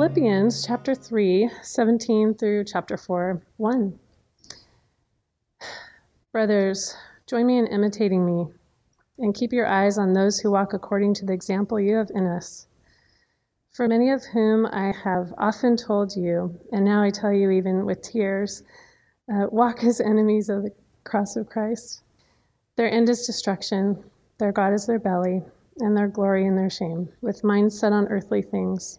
Philippians chapter 3, 17 through chapter 4, 1. Brothers, join me in imitating me, and keep your eyes on those who walk according to the example you have in us. For many of whom I have often told you, and now I tell you even with tears, uh, walk as enemies of the cross of Christ. Their end is destruction, their God is their belly, and their glory in their shame, with minds set on earthly things.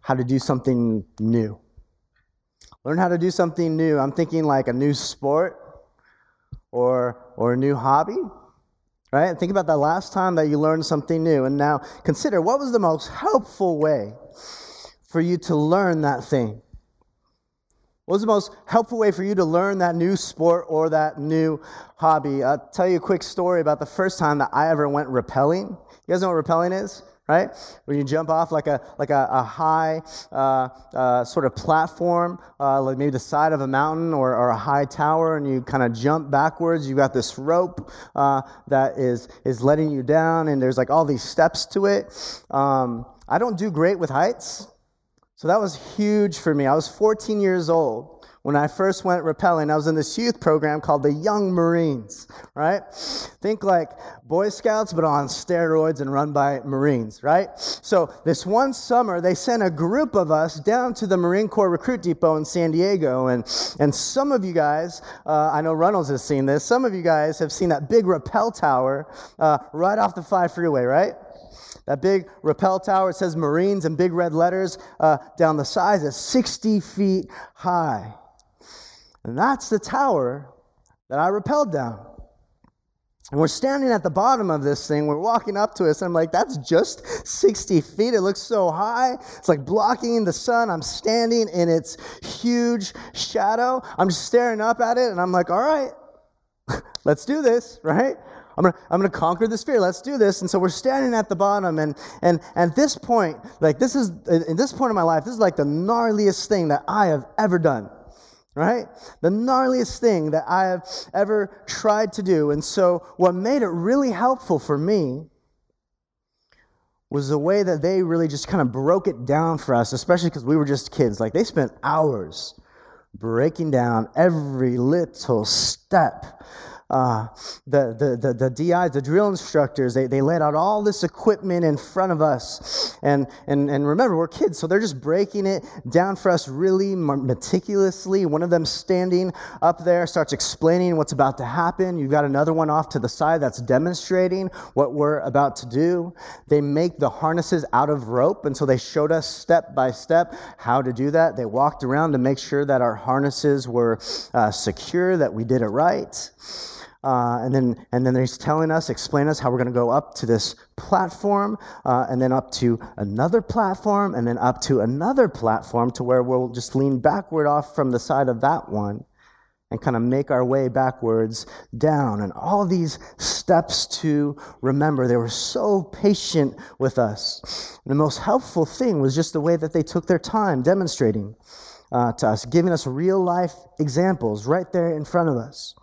how to do something new. Learn how to do something new. I'm thinking like a new sport or, or a new hobby, right? Think about that last time that you learned something new. And now consider what was the most helpful way for you to learn that thing? What was the most helpful way for you to learn that new sport or that new hobby? I'll tell you a quick story about the first time that I ever went rappelling. You guys know what rappelling is? Right? When you jump off like a like a, a high uh, uh, sort of platform, uh, like maybe the side of a mountain or, or a high tower, and you kind of jump backwards. You got this rope uh, that is is letting you down, and there's like all these steps to it. Um, I don't do great with heights, so that was huge for me. I was 14 years old when I first went rappelling, I was in this youth program called the Young Marines, right? Think like Boy Scouts, but on steroids and run by Marines, right? So this one summer, they sent a group of us down to the Marine Corps Recruit Depot in San Diego. And, and some of you guys, uh, I know Reynolds has seen this, some of you guys have seen that big rappel tower uh, right off the 5 freeway, right? That big rappel tower, it says Marines in big red letters uh, down the sides, is 60 feet high. And that's the tower that I rappelled down. And we're standing at the bottom of this thing. We're walking up to it, and I'm like, that's just 60 feet. It looks so high. It's like blocking the sun. I'm standing in its huge shadow. I'm just staring up at it, and I'm like, all right, let's do this, right? I'm gonna, I'm gonna conquer this fear. Let's do this. And so we're standing at the bottom, and and at this point, like this is in this point of my life, this is like the gnarliest thing that I have ever done right? The gnarliest thing that I have ever tried to do. And so, what made it really helpful for me was the way that they really just kind of broke it down for us, especially because we were just kids. Like, they spent hours breaking down every little step uh, the, the, the, the DIs, the drill instructors, they, they laid out all this equipment in front of us. And, and, and remember, we're kids, so they're just breaking it down for us really meticulously. One of them standing up there starts explaining what's about to happen. You've got another one off to the side that's demonstrating what we're about to do. They make the harnesses out of rope, and so they showed us step by step how to do that. They walked around to make sure that our harnesses were uh, secure, that we did it right. Uh, and then and then he's telling us, explain us how we're going to go up to this platform, uh, and then up to another platform, and then up to another platform to where we'll just lean backward off from the side of that one, and kind of make our way backwards down. And all these steps to remember. They were so patient with us. And the most helpful thing was just the way that they took their time demonstrating uh, to us, giving us real life examples right there in front of us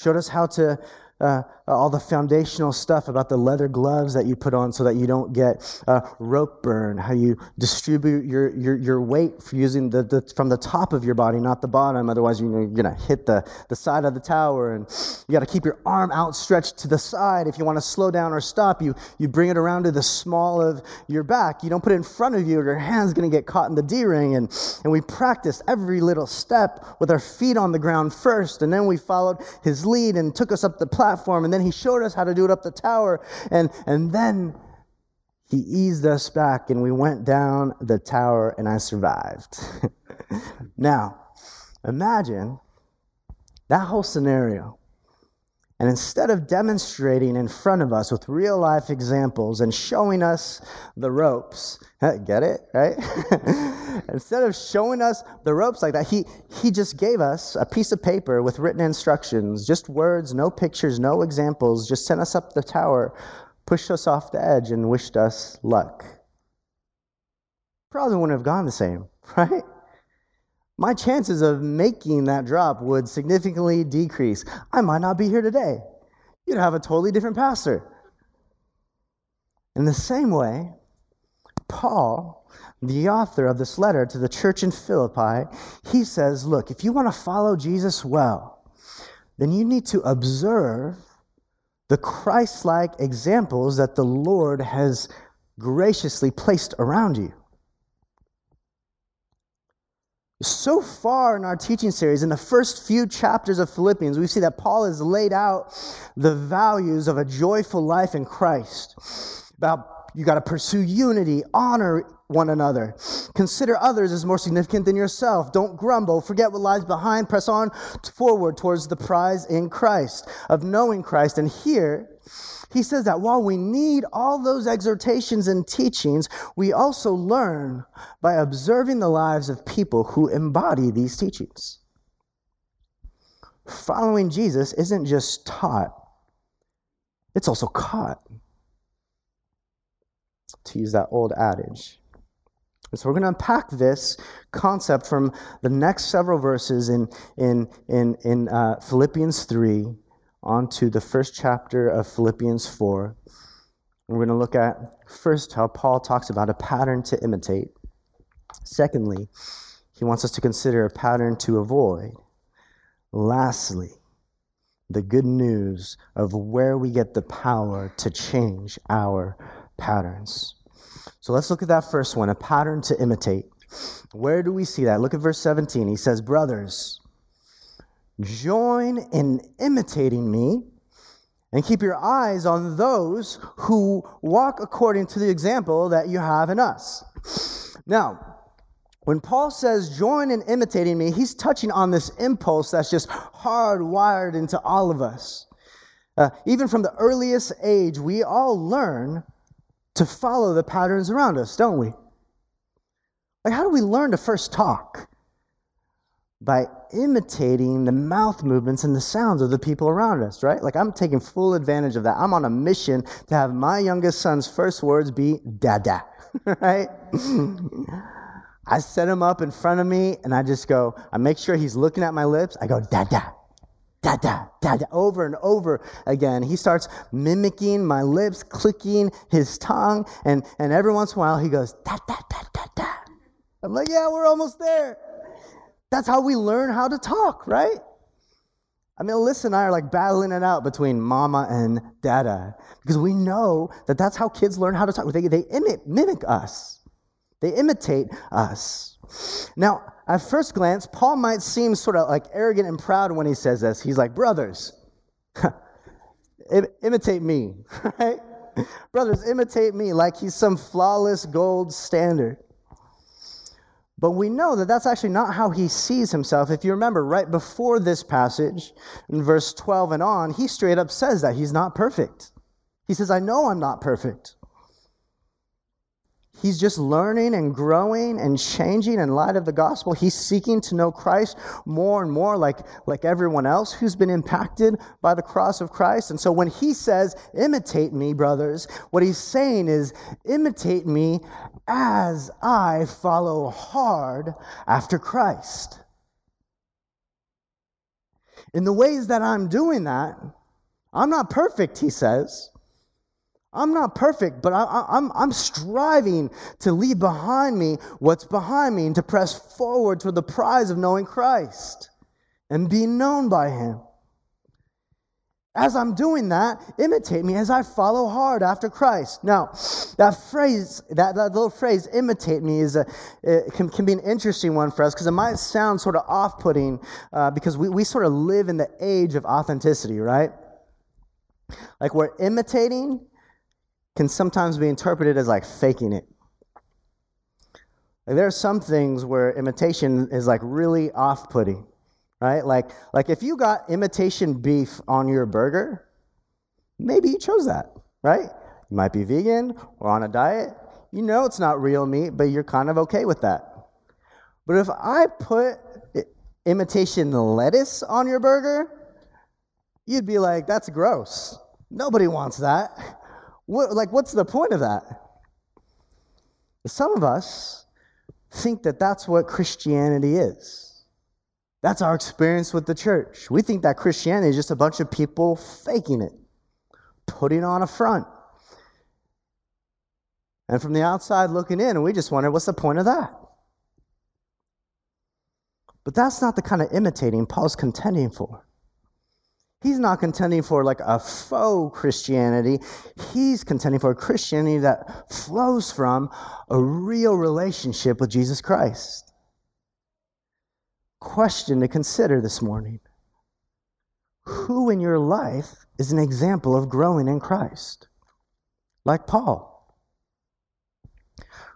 showed us how to uh, all the foundational stuff about the leather gloves that you put on so that you don't get uh, rope burn, how you distribute your, your, your weight using the, the, from the top of your body, not the bottom. Otherwise, you're going to hit the, the side of the tower. And you got to keep your arm outstretched to the side. If you want to slow down or stop, you, you bring it around to the small of your back. You don't put it in front of you or your hand's going to get caught in the D ring. And, and we practiced every little step with our feet on the ground first. And then we followed his lead and took us up the platform. And then he showed us how to do it up the tower. And, and then he eased us back and we went down the tower and I survived. now, imagine that whole scenario And instead of demonstrating in front of us with real life examples and showing us the ropes, get it, right? instead of showing us the ropes like that, he, he just gave us a piece of paper with written instructions, just words, no pictures, no examples, just sent us up the tower, pushed us off the edge, and wished us luck. Probably wouldn't have gone the same, right? My chances of making that drop would significantly decrease. I might not be here today. You'd have a totally different pastor. In the same way, Paul, the author of this letter to the church in Philippi, he says, Look, if you want to follow Jesus well, then you need to observe the Christ like examples that the Lord has graciously placed around you. So far in our teaching series, in the first few chapters of Philippians, we see that Paul has laid out the values of a joyful life in Christ. About you got to pursue unity, honor one another, consider others as more significant than yourself. Don't grumble, forget what lies behind, press on forward towards the prize in Christ, of knowing Christ. And here, he says that while we need all those exhortations and teachings, we also learn by observing the lives of people who embody these teachings. Following Jesus isn't just taught, it's also caught. To use that old adage. So we're going to unpack this concept from the next several verses in, in, in, in uh, Philippians 3 onto the first chapter of Philippians 4. We're going to look at first how Paul talks about a pattern to imitate. Secondly, he wants us to consider a pattern to avoid. Lastly, the good news of where we get the power to change our patterns. So let's look at that first one a pattern to imitate. Where do we see that? Look at verse 17. He says, Brothers, Join in imitating me and keep your eyes on those who walk according to the example that you have in us. Now, when Paul says join in imitating me, he's touching on this impulse that's just hardwired into all of us. Uh, even from the earliest age, we all learn to follow the patterns around us, don't we? Like, how do we learn to first talk? by imitating the mouth movements and the sounds of the people around us, right? Like I'm taking full advantage of that. I'm on a mission to have my youngest son's first words be dada, right? I set him up in front of me and I just go, I make sure he's looking at my lips. I go dada, dada, dada, over and over again. He starts mimicking my lips, clicking his tongue, and, and every once in a while he goes da da da da da. I'm like, yeah, we're almost there. That's how we learn how to talk, right? I mean, Alyssa and I are like battling it out between mama and dada because we know that that's how kids learn how to talk. They, they mimic us, they imitate us. Now, at first glance, Paul might seem sort of like arrogant and proud when he says this. He's like, Brothers, imitate me, right? Brothers, imitate me like he's some flawless gold standard. But we know that that's actually not how he sees himself. If you remember, right before this passage, in verse 12 and on, he straight up says that he's not perfect. He says, I know I'm not perfect. He's just learning and growing and changing in light of the gospel. He's seeking to know Christ more and more, like, like everyone else who's been impacted by the cross of Christ. And so when he says, imitate me, brothers, what he's saying is, imitate me as I follow hard after Christ. In the ways that I'm doing that, I'm not perfect, he says. I'm not perfect, but I, am I'm, I'm striving to leave behind me what's behind me and to press forward toward the prize of knowing Christ and being known by Him. As I'm doing that, imitate me as I follow hard after Christ. Now, that phrase, that, that little phrase, imitate me, is a, can, can be an interesting one for us because it might sound sort of off putting uh, because we, we sort of live in the age of authenticity, right? Like we're imitating can sometimes be interpreted as like faking it. Like there are some things where imitation is like really off putting. right? Like, like if you got imitation beef on your burger, maybe you chose that, right? You might be vegan or on a diet. You know it's not real meat, but you're kind of okay with that. But if I put imitation lettuce on your burger, you'd be like, that's gross. Nobody wants that. What, like, what's the point of that? Some of us think that that's what Christianity is. That's our experience with the church. We think that Christianity is just a bunch of people faking it, putting on a front. And from the outside looking in, we just wonder what's the point of that? But that's not the kind of imitating Paul's contending for. He's not contending for like a faux Christianity. He's contending for a Christianity that flows from a real relationship with Jesus Christ. Question to consider this morning Who in your life is an example of growing in Christ? Like Paul.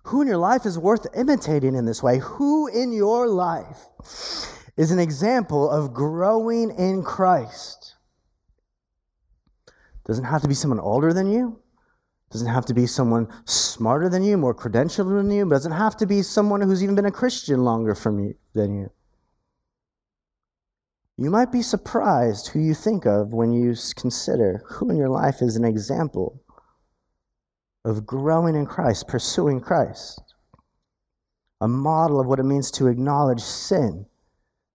Who in your life is worth imitating in this way? Who in your life is an example of growing in Christ? Doesn't have to be someone older than you. Doesn't have to be someone smarter than you, more credentialed than you. Doesn't have to be someone who's even been a Christian longer from you than you. You might be surprised who you think of when you consider who in your life is an example of growing in Christ, pursuing Christ. A model of what it means to acknowledge sin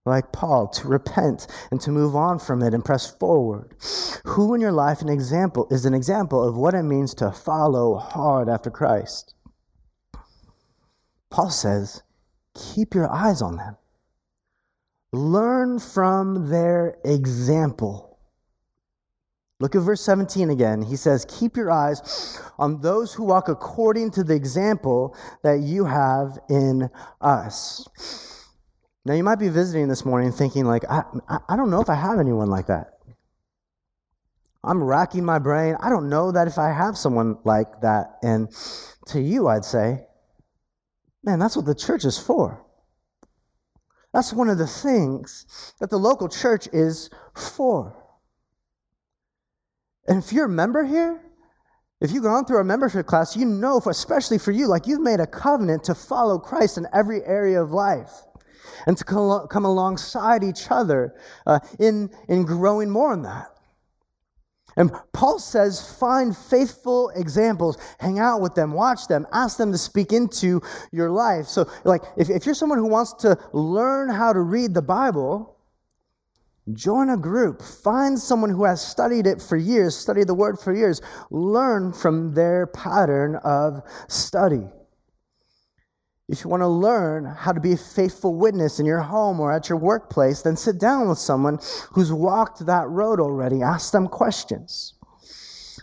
like Paul, to repent and to move on from it and press forward. Who in your life an example is an example of what it means to follow hard after Christ? Paul says, keep your eyes on them. Learn from their example. Look at verse 17 again. He says, Keep your eyes on those who walk according to the example that you have in us. Now, you might be visiting this morning thinking, like, I, I don't know if I have anyone like that. I'm racking my brain. I don't know that if I have someone like that. And to you, I'd say, man, that's what the church is for. That's one of the things that the local church is for. And if you're a member here, if you've gone through our membership class, you know, for, especially for you, like you've made a covenant to follow Christ in every area of life and to come alongside each other uh, in, in growing more in that. And Paul says, find faithful examples, hang out with them, watch them, ask them to speak into your life. So, like, if, if you're someone who wants to learn how to read the Bible, join a group. Find someone who has studied it for years, studied the word for years. Learn from their pattern of study. If you want to learn how to be a faithful witness in your home or at your workplace, then sit down with someone who's walked that road already. Ask them questions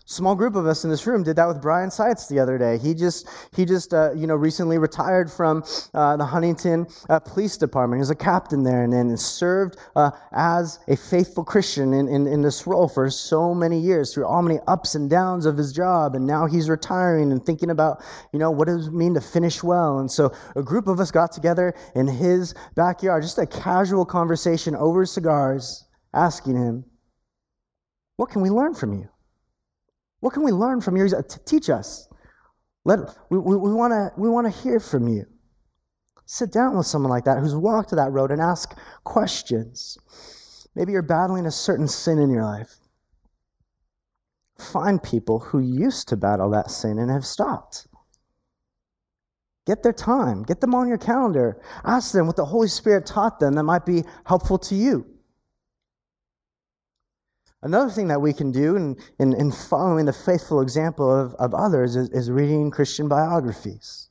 small group of us in this room did that with Brian Seitz the other day. He just he just uh, you know recently retired from uh, the Huntington uh, Police Department. He was a captain there and then served uh, as a faithful Christian in, in, in this role for so many years through all many ups and downs of his job. And now he's retiring and thinking about you know what does it mean to finish well. And so a group of us got together in his backyard, just a casual conversation over cigars, asking him, "What can we learn from you?" What can we learn from yours? Uh, teach us. Let, we we, we want to we wanna hear from you. Sit down with someone like that who's walked that road and ask questions. Maybe you're battling a certain sin in your life. Find people who used to battle that sin and have stopped. Get their time, get them on your calendar. Ask them what the Holy Spirit taught them that might be helpful to you. Another thing that we can do in, in, in following the faithful example of, of others is, is reading Christian biographies.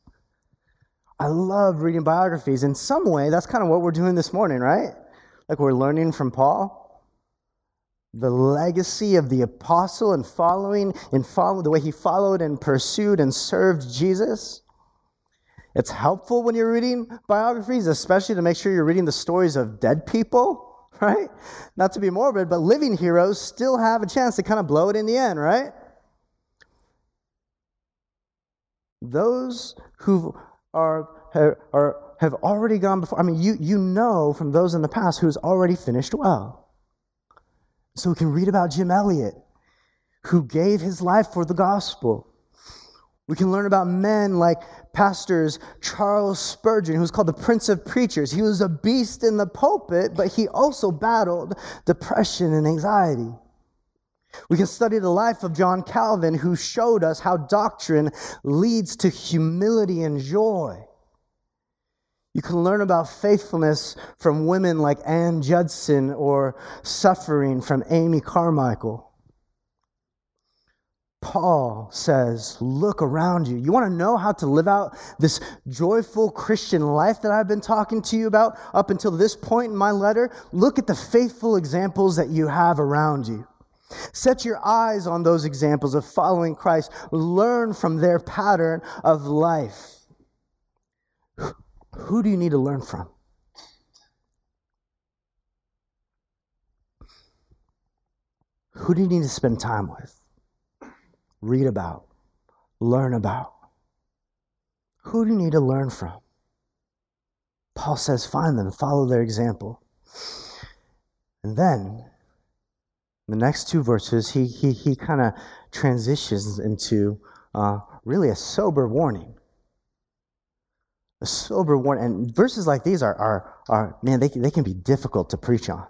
I love reading biographies. In some way, that's kind of what we're doing this morning, right? Like we're learning from Paul the legacy of the apostle and following and follow the way he followed and pursued and served Jesus. It's helpful when you're reading biographies, especially to make sure you're reading the stories of dead people right? Not to be morbid, but living heroes still have a chance to kind of blow it in the end, right? Those who are, are have already gone before. I mean, you, you know from those in the past who's already finished well. So we can read about Jim Elliot, who gave his life for the gospel. We can learn about men like pastors Charles Spurgeon, who's called the Prince of Preachers. He was a beast in the pulpit, but he also battled depression and anxiety. We can study the life of John Calvin, who showed us how doctrine leads to humility and joy. You can learn about faithfulness from women like Ann Judson or suffering from Amy Carmichael. Paul says, Look around you. You want to know how to live out this joyful Christian life that I've been talking to you about up until this point in my letter? Look at the faithful examples that you have around you. Set your eyes on those examples of following Christ. Learn from their pattern of life. Who do you need to learn from? Who do you need to spend time with? Read about, learn about? Who do you need to learn from? Paul says, find them, follow their example. And then, the next two verses, he, he, he kind of transitions into uh, really a sober warning. A sober warning. And verses like these are, are, are man, they, they can be difficult to preach on.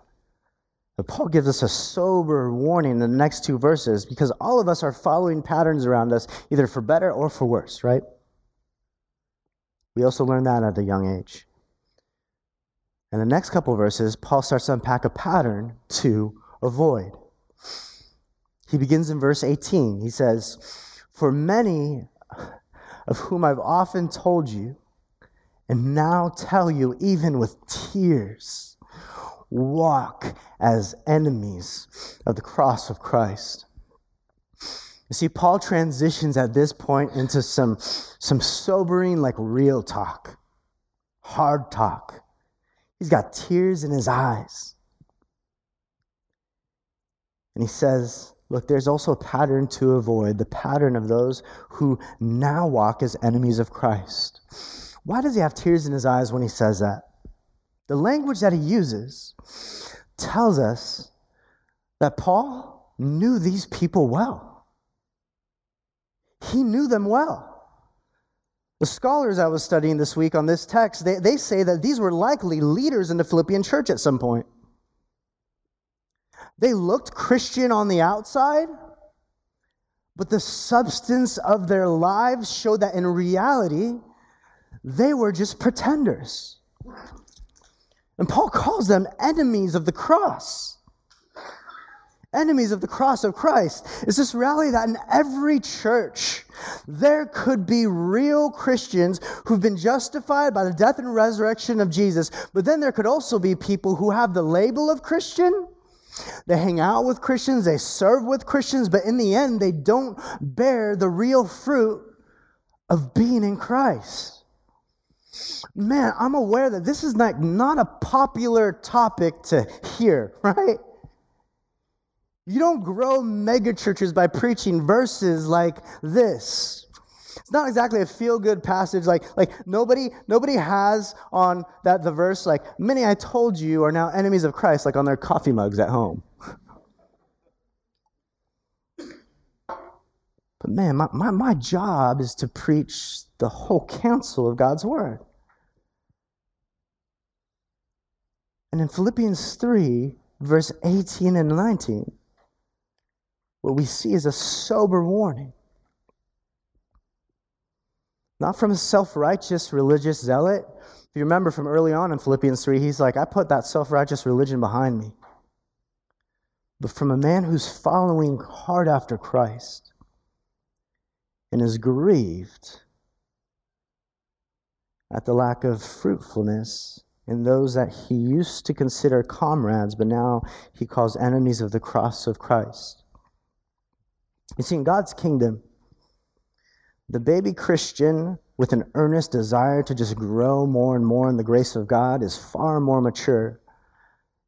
But Paul gives us a sober warning in the next two verses because all of us are following patterns around us, either for better or for worse, right? We also learn that at a young age. In the next couple verses, Paul starts to unpack a pattern to avoid. He begins in verse 18. He says, For many of whom I've often told you, and now tell you, even with tears, walk as enemies of the cross of Christ. You see, Paul transitions at this point into some, some sobering, like real talk, hard talk. He's got tears in his eyes. And he says, Look, there's also a pattern to avoid the pattern of those who now walk as enemies of Christ. Why does he have tears in his eyes when he says that? The language that he uses tells us that Paul knew these people well. He knew them well. The scholars I was studying this week on this text, they, they say that these were likely leaders in the Philippian church at some point. They looked Christian on the outside, but the substance of their lives showed that in reality, they were just pretenders. And Paul calls them enemies of the cross. Enemies of the cross of Christ. Is this reality that in every church there could be real Christians who've been justified by the death and resurrection of Jesus, but then there could also be people who have the label of Christian. They hang out with Christians, they serve with Christians, but in the end, they don't bear the real fruit of being in Christ man, I'm aware that this is like not a popular topic to hear, right? You don't grow megachurches by preaching verses like this. It's not exactly a feel-good passage. Like, like nobody, nobody has on that the verse like many I told you are now enemies of Christ, like on their coffee mugs at home. But man, my, my, my job is to preach the whole counsel of God's word. And in Philippians 3, verse 18 and 19, what we see is a sober warning. Not from a self righteous religious zealot. If you remember from early on in Philippians 3, he's like, I put that self righteous religion behind me. But from a man who's following hard after Christ and is grieved at the lack of fruitfulness in those that he used to consider comrades, but now he calls enemies of the cross of Christ. You see, in God's kingdom, the baby Christian with an earnest desire to just grow more and more in the grace of God is far more mature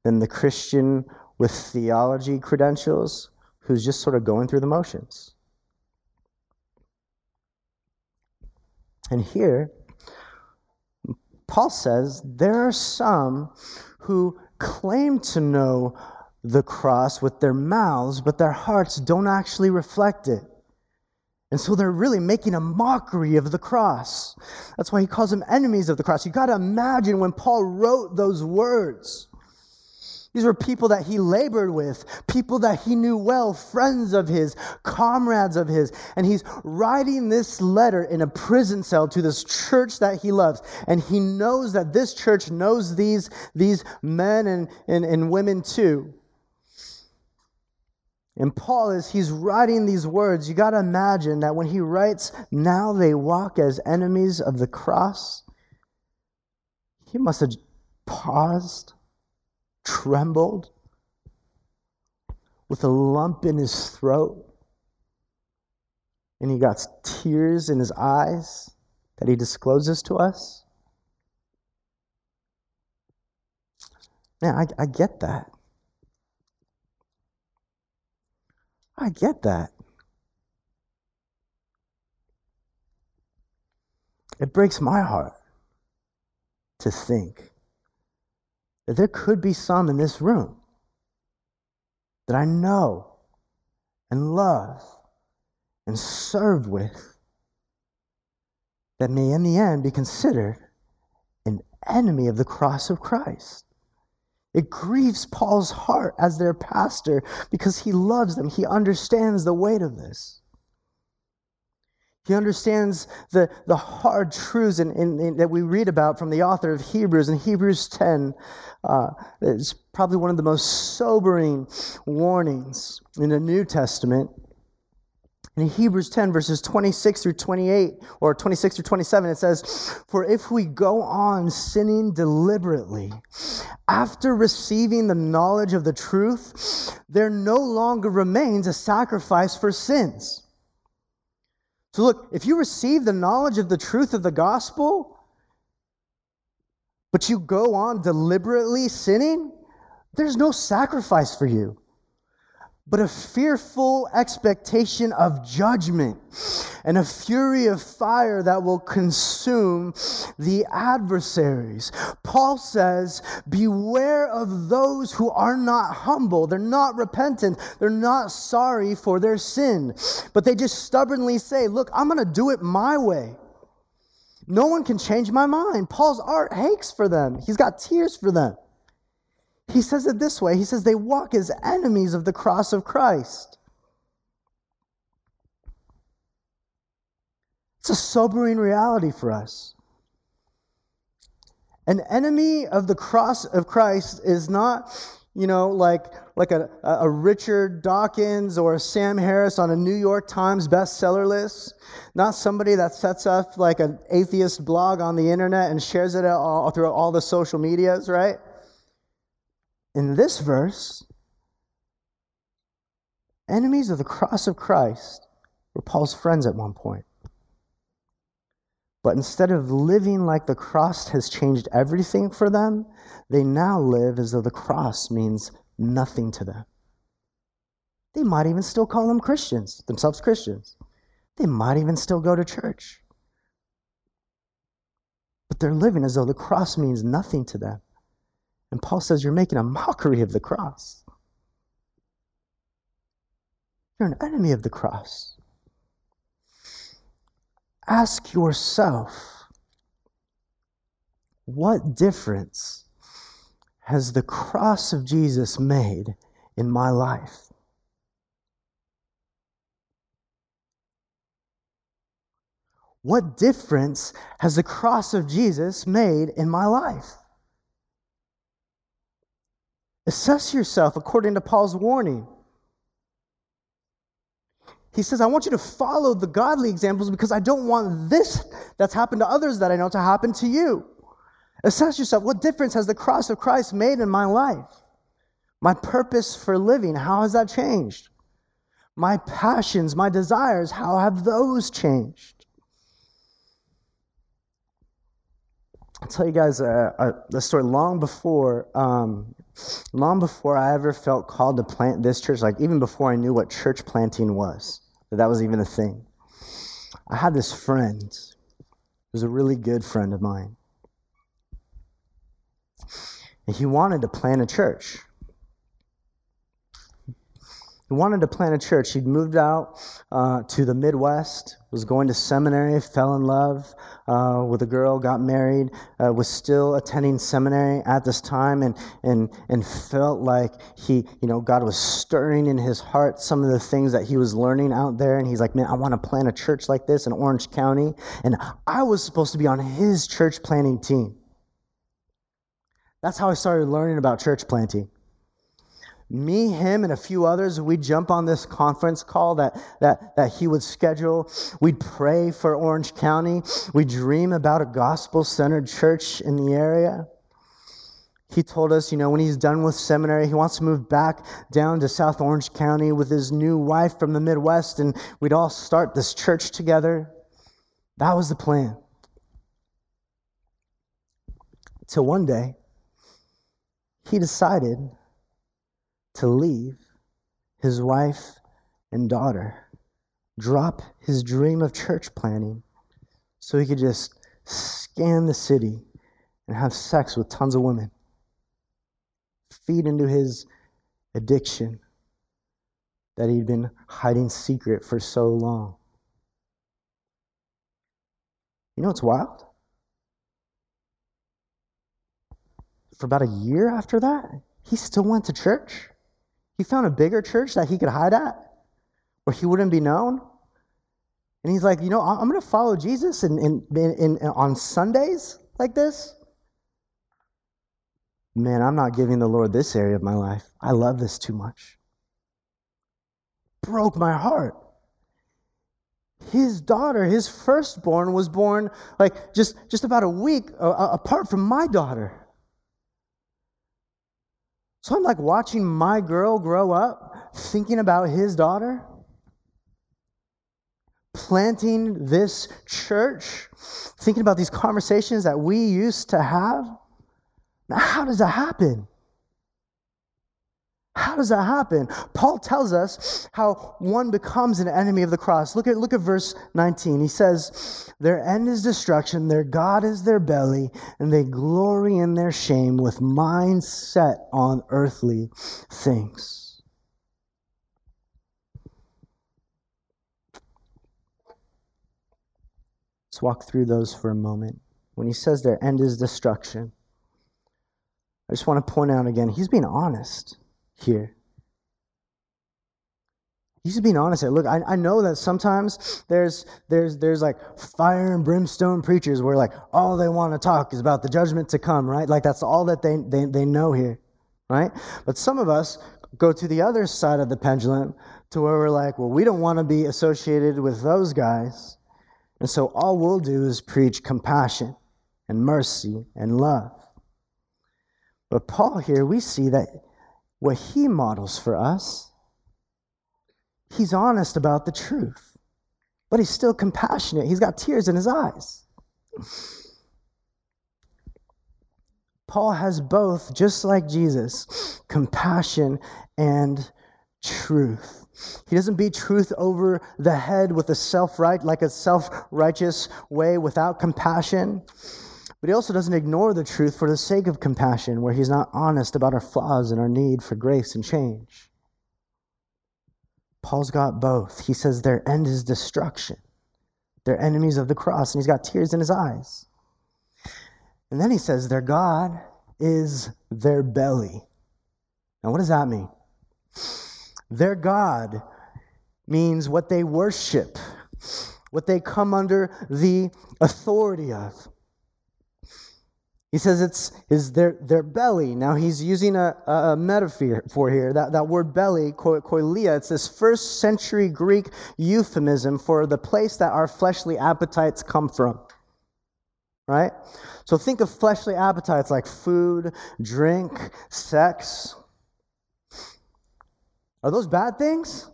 than the Christian with theology credentials who's just sort of going through the motions. And here, Paul says there are some who claim to know the cross with their mouths, but their hearts don't actually reflect it. And so they're really making a mockery of the cross. That's why he calls them enemies of the cross. You got to imagine when Paul wrote those words. These were people that he labored with, people that he knew well, friends of his, comrades of his. And he's writing this letter in a prison cell to this church that he loves. And he knows that this church knows these, these men and, and, and women too. And Paul, as he's writing these words, you got to imagine that when he writes, now they walk as enemies of the cross, he must have paused, trembled, with a lump in his throat, and he got tears in his eyes that he discloses to us. Man, I, I get that. I get that. It breaks my heart to think that there could be some in this room that I know and love and served with that may in the end be considered an enemy of the cross of Christ. It grieves Paul's heart as their pastor because he loves them. He understands the weight of this. He understands the, the hard truths in, in, in, that we read about from the author of Hebrews. In Hebrews 10, uh, it's probably one of the most sobering warnings in the New Testament. In Hebrews 10, verses 26 through 28, or 26 through 27, it says, For if we go on sinning deliberately, after receiving the knowledge of the truth, there no longer remains a sacrifice for sins. So, look, if you receive the knowledge of the truth of the gospel, but you go on deliberately sinning, there's no sacrifice for you but a fearful expectation of judgment and a fury of fire that will consume the adversaries. Paul says, Beware of those who are not humble. They're not repentant. They're not sorry for their sin. But they just stubbornly say, Look, I'm going to do it my way. No one can change my mind. Paul's art aches for them, he's got tears for them. He says it this way He says, they walk as enemies of the cross of Christ. It's a sobering reality for us. An enemy of the cross of Christ is not, you know, like, like a, a Richard Dawkins or a Sam Harris on a New York Times bestseller list. Not somebody that sets up like an atheist blog on the internet and shares it all, through all the social medias, right? In this verse, enemies of the cross of Christ were Paul's friends at one point. But instead of living like the cross has changed everything for them, they now live as though the cross means nothing to them. They might even still call them Christians, themselves Christians. They might even still go to church. But they're living as though the cross means nothing to them. And Paul says, You're making a mockery of the cross. You're an enemy of the cross. Ask yourself, what difference has the cross of Jesus made in my life? What difference has the cross of Jesus made in my life? Assess yourself according to Paul's warning. He says, I want you to follow the godly examples because I don't want this that's happened to others that I know to happen to you. Assess yourself. What difference has the cross of Christ made in my life? My purpose for living, how has that changed? My passions, my desires, how have those changed? I'll tell you guys a, a, a story long before um, long before I ever felt called to plant this church, like even before I knew what church planting was, that that was even a thing. I had this friend, who was a really good friend of mine. And he wanted to plant a church. He wanted to plant a church. He'd moved out uh, to the Midwest, was going to seminary, fell in love uh, with a girl, got married, uh, was still attending seminary at this time, and, and, and felt like he, you know, God was stirring in his heart some of the things that he was learning out there. And he's like, man, I want to plant a church like this in Orange County. And I was supposed to be on his church planting team. That's how I started learning about church planting me, him, and a few others, we'd jump on this conference call that, that, that he would schedule. We'd pray for Orange County. We'd dream about a gospel centered church in the area. He told us, you know, when he's done with seminary, he wants to move back down to South Orange County with his new wife from the Midwest, and we'd all start this church together. That was the plan. Till one day, he decided to leave his wife and daughter, drop his dream of church planning, so he could just scan the city and have sex with tons of women, feed into his addiction that he'd been hiding secret for so long. You know what's wild? For about a year after that, he still went to church. He found a bigger church that he could hide at where he wouldn't be known. And he's like, you know, I'm going to follow Jesus in, in, in, in, on Sundays like this. Man, I'm not giving the Lord this area of my life. I love this too much. Broke my heart. His daughter, his firstborn, was born like just, just about a week uh, apart from my daughter. So I'm like watching my girl grow up, thinking about his daughter, planting this church, thinking about these conversations that we used to have. Now, how does that happen? How does that happen? Paul tells us how one becomes an enemy of the cross. Look at, look at verse 19. He says, Their end is destruction, their God is their belly, and they glory in their shame with minds set on earthly things. Let's walk through those for a moment. When he says their end is destruction, I just want to point out again, he's being honest here. He's just being honest. Look, I, I know that sometimes there's there's there's like fire and brimstone preachers where like all they want to talk is about the judgment to come, right? Like that's all that they, they, they know here, right? But some of us go to the other side of the pendulum to where we're like, well, we don't want to be associated with those guys. And so all we'll do is preach compassion and mercy and love. But Paul here, we see that what he models for us, he's honest about the truth, but he's still compassionate. He's got tears in his eyes. Paul has both, just like Jesus, compassion and truth. He doesn't beat truth over the head with a self right, like a self righteous way without compassion. But he also doesn't ignore the truth for the sake of compassion, where he's not honest about our flaws and our need for grace and change. Paul's got both. He says their end is destruction. They're enemies of the cross, and he's got tears in his eyes. And then he says their God is their belly. Now, what does that mean? Their God means what they worship, what they come under the authority of. He says it's is their, their belly. Now he's using a, a metaphor for here. That, that word belly, koilia, it's this first century Greek euphemism for the place that our fleshly appetites come from. Right? So think of fleshly appetites like food, drink, sex. Are those bad things?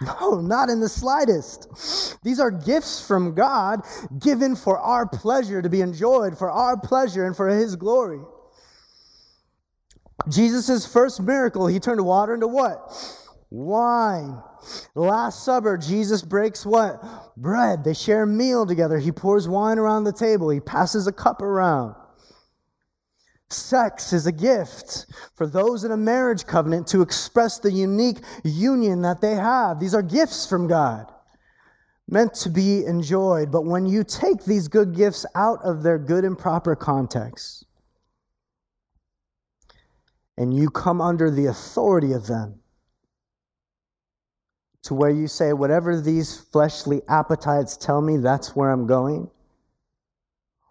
No, not in the slightest. These are gifts from God given for our pleasure to be enjoyed, for our pleasure and for His glory. Jesus' first miracle, He turned water into what? Wine. Last Supper, Jesus breaks what? Bread. They share a meal together. He pours wine around the table, He passes a cup around. Sex is a gift for those in a marriage covenant to express the unique union that they have. These are gifts from God, meant to be enjoyed. But when you take these good gifts out of their good and proper context, and you come under the authority of them, to where you say, whatever these fleshly appetites tell me, that's where I'm going,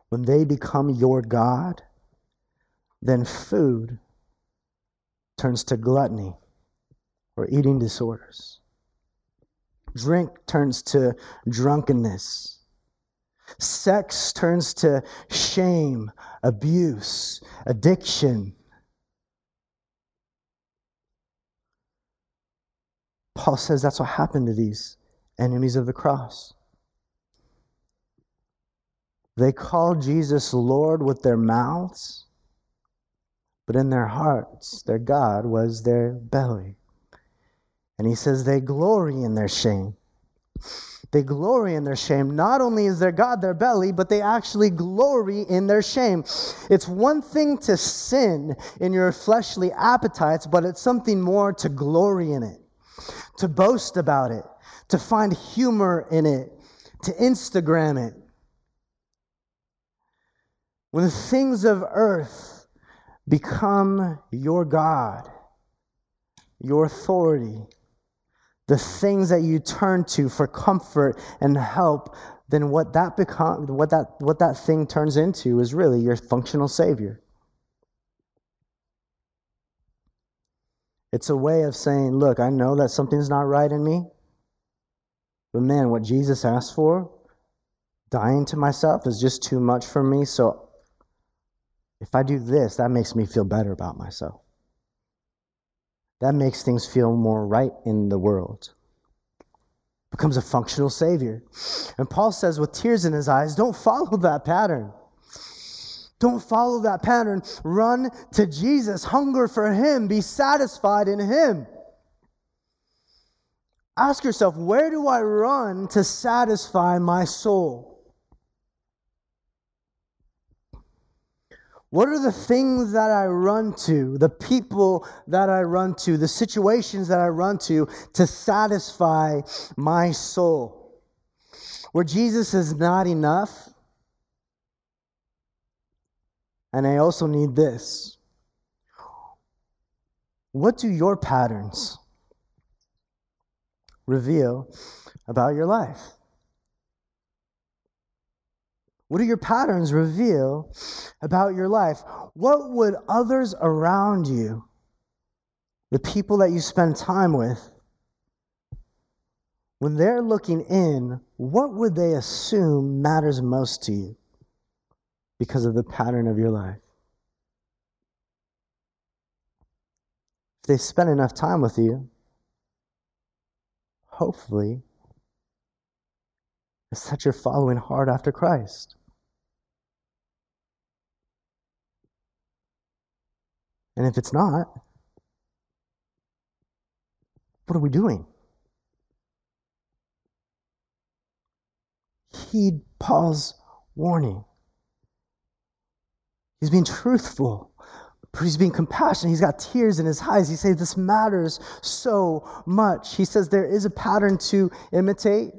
when they become your God, then food turns to gluttony or eating disorders. Drink turns to drunkenness. Sex turns to shame, abuse, addiction. Paul says that's what happened to these enemies of the cross. They called Jesus Lord with their mouths, but in their hearts, their God was their belly. And he says they glory in their shame. They glory in their shame. Not only is their God their belly, but they actually glory in their shame. It's one thing to sin in your fleshly appetites, but it's something more to glory in it, to boast about it, to find humor in it, to Instagram it. When the things of earth become your God, your authority, the things that you turn to for comfort and help, then what that become, what that what that thing turns into is really your functional savior. It's a way of saying, look, I know that something's not right in me. But man, what Jesus asked for, dying to myself, is just too much for me. So if I do this, that makes me feel better about myself. That makes things feel more right in the world. Becomes a functional savior. And Paul says, with tears in his eyes, don't follow that pattern. Don't follow that pattern. Run to Jesus. Hunger for him. Be satisfied in him. Ask yourself, where do I run to satisfy my soul? What are the things that I run to, the people that I run to, the situations that I run to to satisfy my soul? Where Jesus is not enough. And I also need this. What do your patterns reveal about your life? What do your patterns reveal about your life? What would others around you, the people that you spend time with, when they're looking in, what would they assume matters most to you because of the pattern of your life? If they spend enough time with you, hopefully, it's that you're following hard after Christ. And if it's not, what are we doing? Heed Paul's warning. He's being truthful, but he's being compassionate. He's got tears in his eyes. He says, This matters so much. He says, There is a pattern to imitate,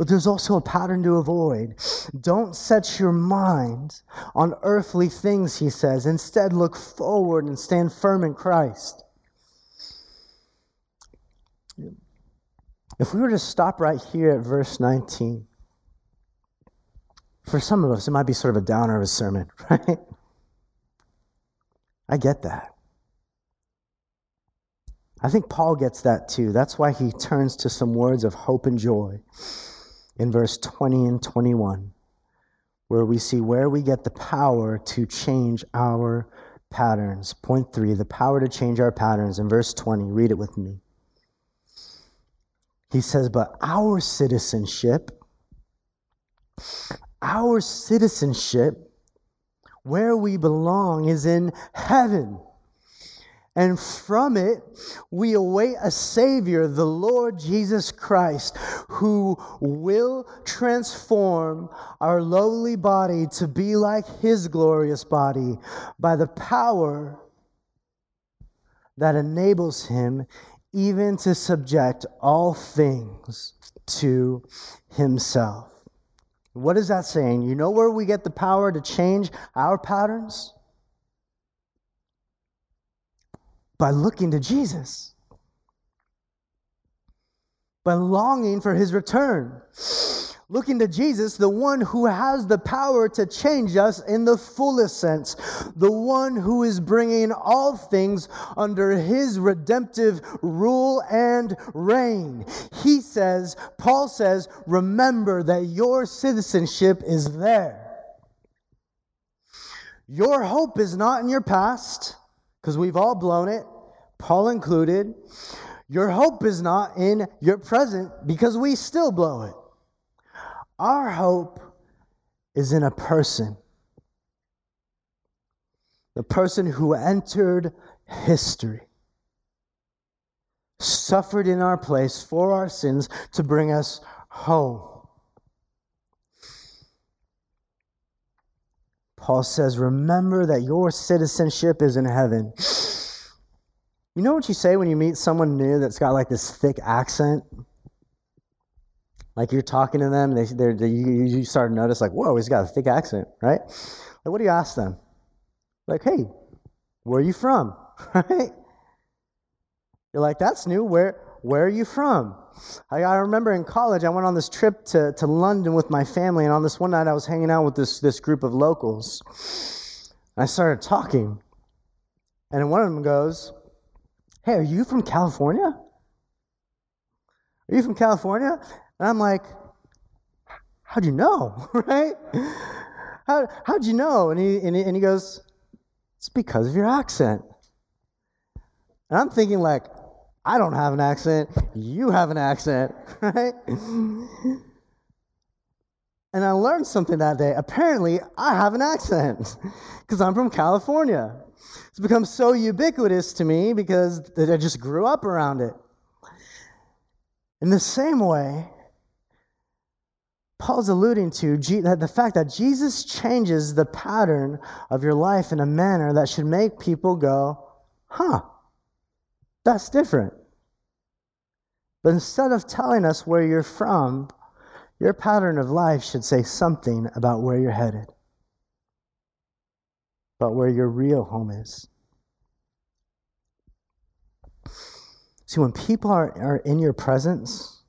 but there's also a pattern to avoid. Don't set your mind on earthly things, he says. Instead, look forward and stand firm in Christ. If we were to stop right here at verse 19, for some of us, it might be sort of a downer of a sermon, right? I get that. I think Paul gets that too. That's why he turns to some words of hope and joy in verse 20 and 21, where we see where we get the power to change our patterns. Point three, the power to change our patterns. In verse 20, read it with me. He says, But our citizenship, our citizenship, where we belong, is in heaven. And from it, we await a Savior, the Lord Jesus Christ, who will transform our lowly body to be like His glorious body by the power that enables Him even to subject all things to Himself. What is that saying? You know where we get the power to change our patterns? By looking to Jesus, by longing for his return. Looking to Jesus, the one who has the power to change us in the fullest sense, the one who is bringing all things under his redemptive rule and reign. He says, Paul says, remember that your citizenship is there. Your hope is not in your past because we've all blown it, Paul included. Your hope is not in your present because we still blow it. Our hope is in a person. The person who entered history, suffered in our place for our sins to bring us home. Paul says, Remember that your citizenship is in heaven. You know what you say when you meet someone new that's got like this thick accent? Like you're talking to them, they, they're, they, you, you start to notice, like, whoa, he's got a thick accent, right? Like, what do you ask them? Like, hey, where are you from? right? You're like, that's new. Where, where are you from? I, I remember in college, I went on this trip to, to London with my family, and on this one night, I was hanging out with this, this group of locals. I started talking, and one of them goes, Hey, are you from California? Are you from California? And I'm like, How'd you know? right? How, how'd you know? And he, and, he, and he goes, It's because of your accent. And I'm thinking, like, I don't have an accent. You have an accent, right? And I learned something that day. Apparently, I have an accent because I'm from California. It's become so ubiquitous to me because I just grew up around it. In the same way, Paul's alluding to the fact that Jesus changes the pattern of your life in a manner that should make people go, huh, that's different. But instead of telling us where you're from, your pattern of life should say something about where you're headed, about where your real home is. See, when people are, are in your presence,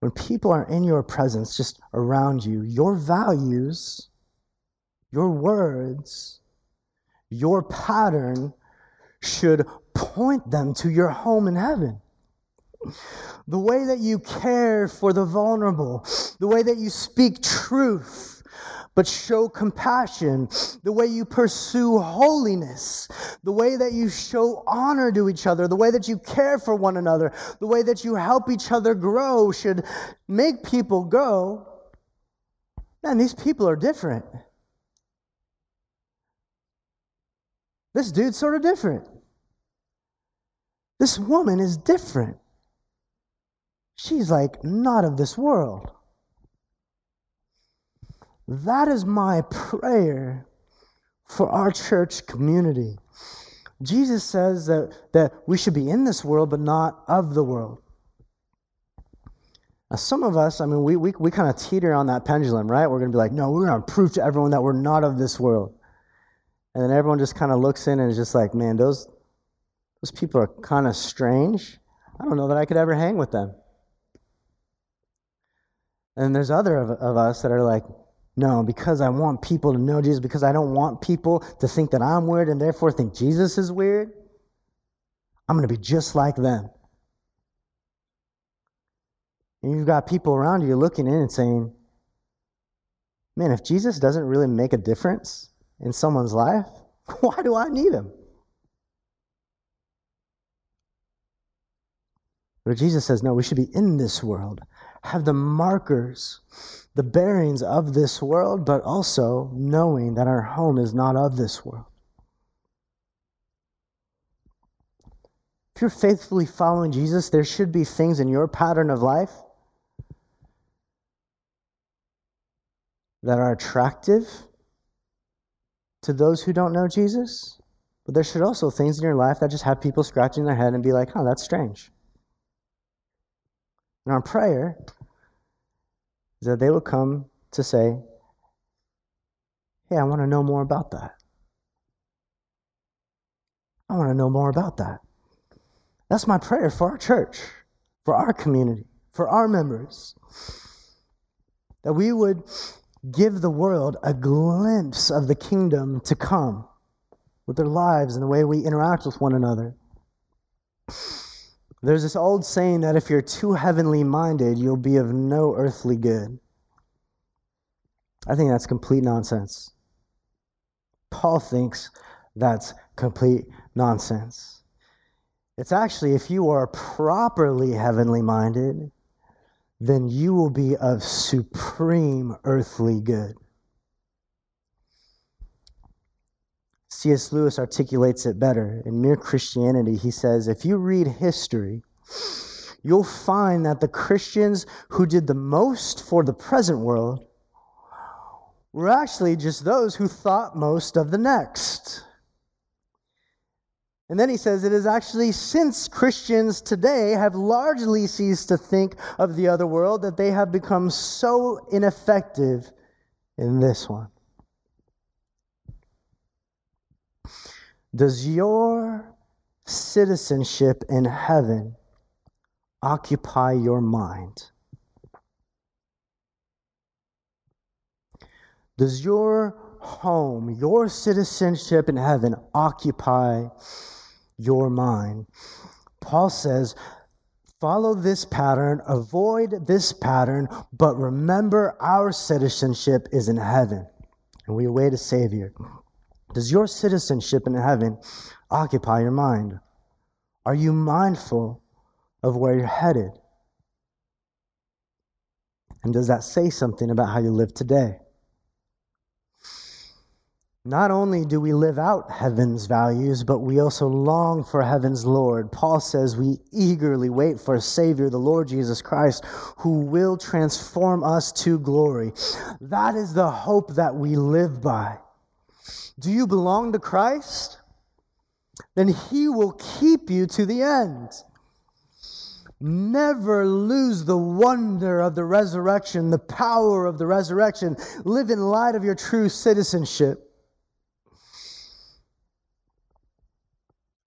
when people are in your presence, just around you, your values, your words, your pattern should point them to your home in heaven. The way that you care for the vulnerable, the way that you speak truth, but show compassion, the way you pursue holiness, the way that you show honor to each other, the way that you care for one another, the way that you help each other grow should make people go, man, these people are different. This dude's sort of different. This woman is different. She's like not of this world. That is my prayer for our church community. Jesus says that, that we should be in this world, but not of the world. Now, some of us, I mean, we, we, we kind of teeter on that pendulum, right? We're going to be like, no, we're going to prove to everyone that we're not of this world. And then everyone just kind of looks in and is just like, man, those, those people are kind of strange. I don't know that I could ever hang with them. And there's other of, of us that are like, no, because I want people to know Jesus, because I don't want people to think that I'm weird and therefore think Jesus is weird, I'm going to be just like them. And you've got people around you looking in and saying, man, if Jesus doesn't really make a difference in someone's life, why do I need him? But Jesus says, no, we should be in this world, have the markers the bearings of this world, but also knowing that our home is not of this world. If you're faithfully following Jesus, there should be things in your pattern of life that are attractive to those who don't know Jesus. But there should also things in your life that just have people scratching their head and be like, oh, that's strange. And our prayer is that they will come to say, hey, I want to know more about that. I want to know more about that. That's my prayer for our church, for our community, for our members. That we would give the world a glimpse of the kingdom to come with their lives and the way we interact with one another. There's this old saying that if you're too heavenly minded, you'll be of no earthly good. I think that's complete nonsense. Paul thinks that's complete nonsense. It's actually, if you are properly heavenly minded, then you will be of supreme earthly good. C.S. Lewis articulates it better. In Mere Christianity, he says if you read history, you'll find that the Christians who did the most for the present world were actually just those who thought most of the next. And then he says it is actually since Christians today have largely ceased to think of the other world that they have become so ineffective in this one. Does your citizenship in heaven occupy your mind? Does your home, your citizenship in heaven occupy your mind. Paul says, follow this pattern, avoid this pattern, but remember our citizenship is in heaven and we await a Savior. Does your citizenship in heaven occupy your mind? Are you mindful of where you're headed? And does that say something about how you live today? Not only do we live out heaven's values, but we also long for heaven's Lord. Paul says we eagerly wait for a Savior, the Lord Jesus Christ, who will transform us to glory. That is the hope that we live by. Do you belong to Christ? Then He will keep you to the end. Never lose the wonder of the resurrection, the power of the resurrection. Live in light of your true citizenship.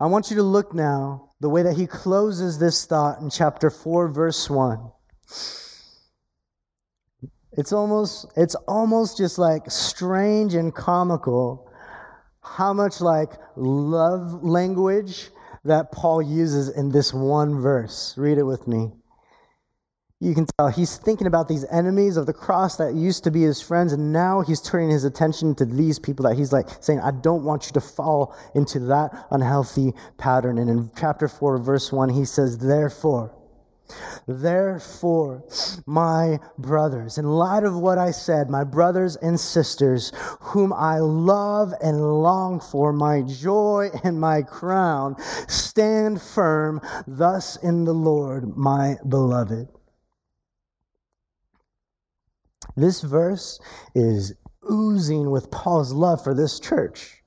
I want you to look now the way that he closes this thought in chapter 4 verse 1. It's almost it's almost just like strange and comical how much like love language that Paul uses in this one verse. Read it with me you can tell he's thinking about these enemies of the cross that used to be his friends, and now he's turning his attention to these people that he's like saying, I don't want you to fall into that unhealthy pattern. And in chapter 4, verse 1, he says, Therefore, Therefore, my brothers, in light of what I said, my brothers and sisters, whom I love and long for, my joy and my crown, stand firm thus in the Lord, my beloved. This verse is oozing with Paul's love for this church.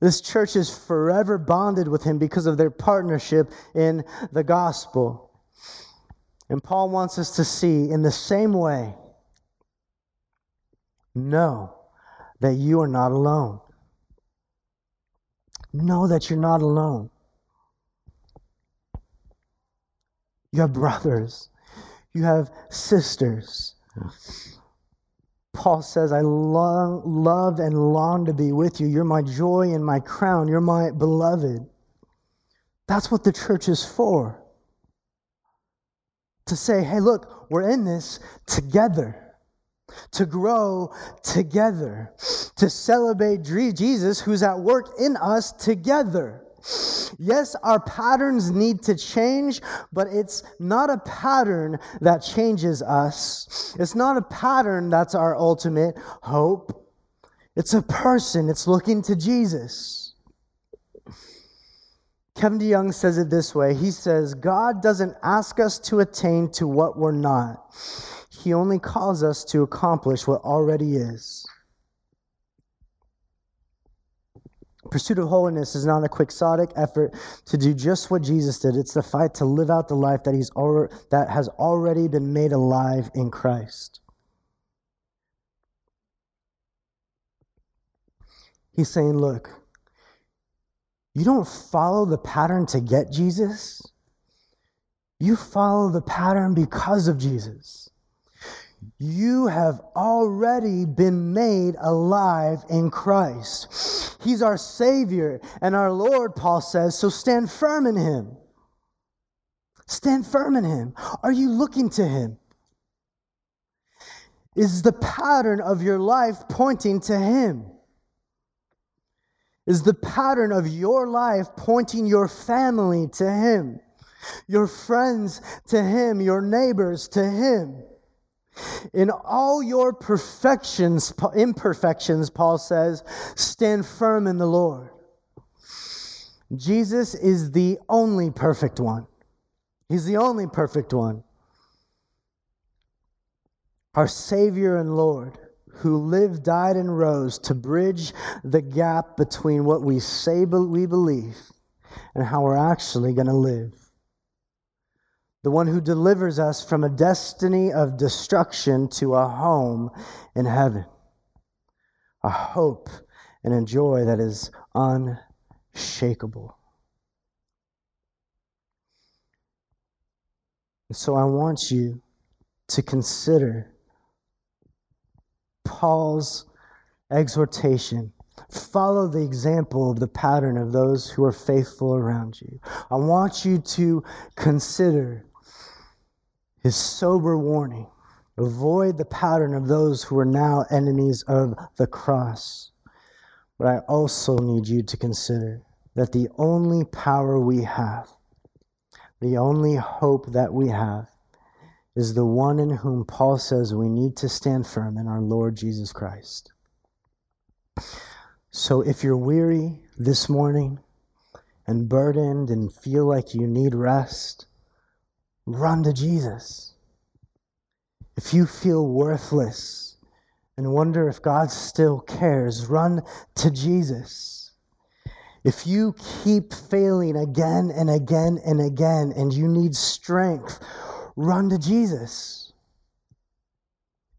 This church is forever bonded with him because of their partnership in the gospel. And Paul wants us to see in the same way know that you are not alone. Know that you're not alone. You have brothers, you have sisters, Paul says, I long, love and long to be with you. You're my joy and my crown. You're my beloved. That's what the church is for. To say, hey, look, we're in this together. To grow together. To celebrate Jesus who's at work in us together. Yes, our patterns need to change, but it's not a pattern that changes us. It's not a pattern that's our ultimate hope. It's a person, it's looking to Jesus. Kevin DeYoung says it this way He says, God doesn't ask us to attain to what we're not, He only calls us to accomplish what already is. Pursuit of holiness is not a quixotic effort to do just what Jesus did. It's the fight to live out the life that he's that has already been made alive in Christ. He's saying, look, you don't follow the pattern to get Jesus. You follow the pattern because of Jesus. You have already been made alive in Christ. He's our Savior and our Lord, Paul says, so stand firm in Him. Stand firm in Him. Are you looking to Him? Is the pattern of your life pointing to Him? Is the pattern of your life pointing your family to Him, your friends to Him, your neighbors to Him? In all your perfections, imperfections, Paul says, stand firm in the Lord. Jesus is the only perfect one. He's the only perfect one. Our Savior and Lord, who lived, died, and rose to bridge the gap between what we say we believe and how we're actually going to live the one who delivers us from a destiny of destruction to a home in heaven, a hope and a joy that is unshakable. And so I want you to consider Paul's exhortation. Follow the example of the pattern of those who are faithful around you. I want you to consider his sober warning avoid the pattern of those who are now enemies of the cross. But I also need you to consider that the only power we have, the only hope that we have, is the one in whom Paul says we need to stand firm in our Lord Jesus Christ. So if you're weary this morning and burdened and feel like you need rest, run to Jesus. If you feel worthless and wonder if God still cares, run to Jesus. If you keep failing again and again and again and you need strength, run to Jesus.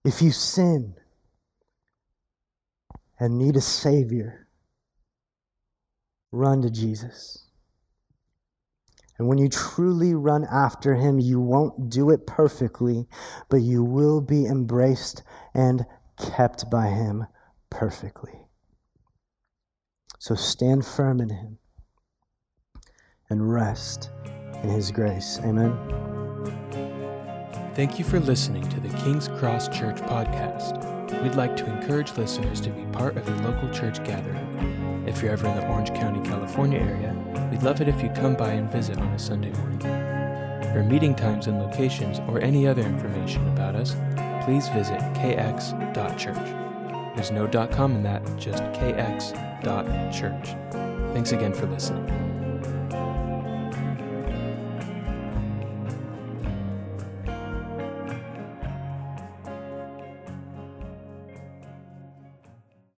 If you sin and need a Savior, run to Jesus. And when you truly run after him, you won't do it perfectly, but you will be embraced and kept by him perfectly. So stand firm in him and rest in his grace. Amen. Thank you for listening to the King's Cross Church podcast. We'd like to encourage listeners to be part of a local church gathering. If you're ever in the Orange County, California area, we'd love it if you come by and visit on a Sunday morning. For meeting times and locations or any other information about us, please visit kx.church. There's no .com in that, just kx.church. Thanks again for listening.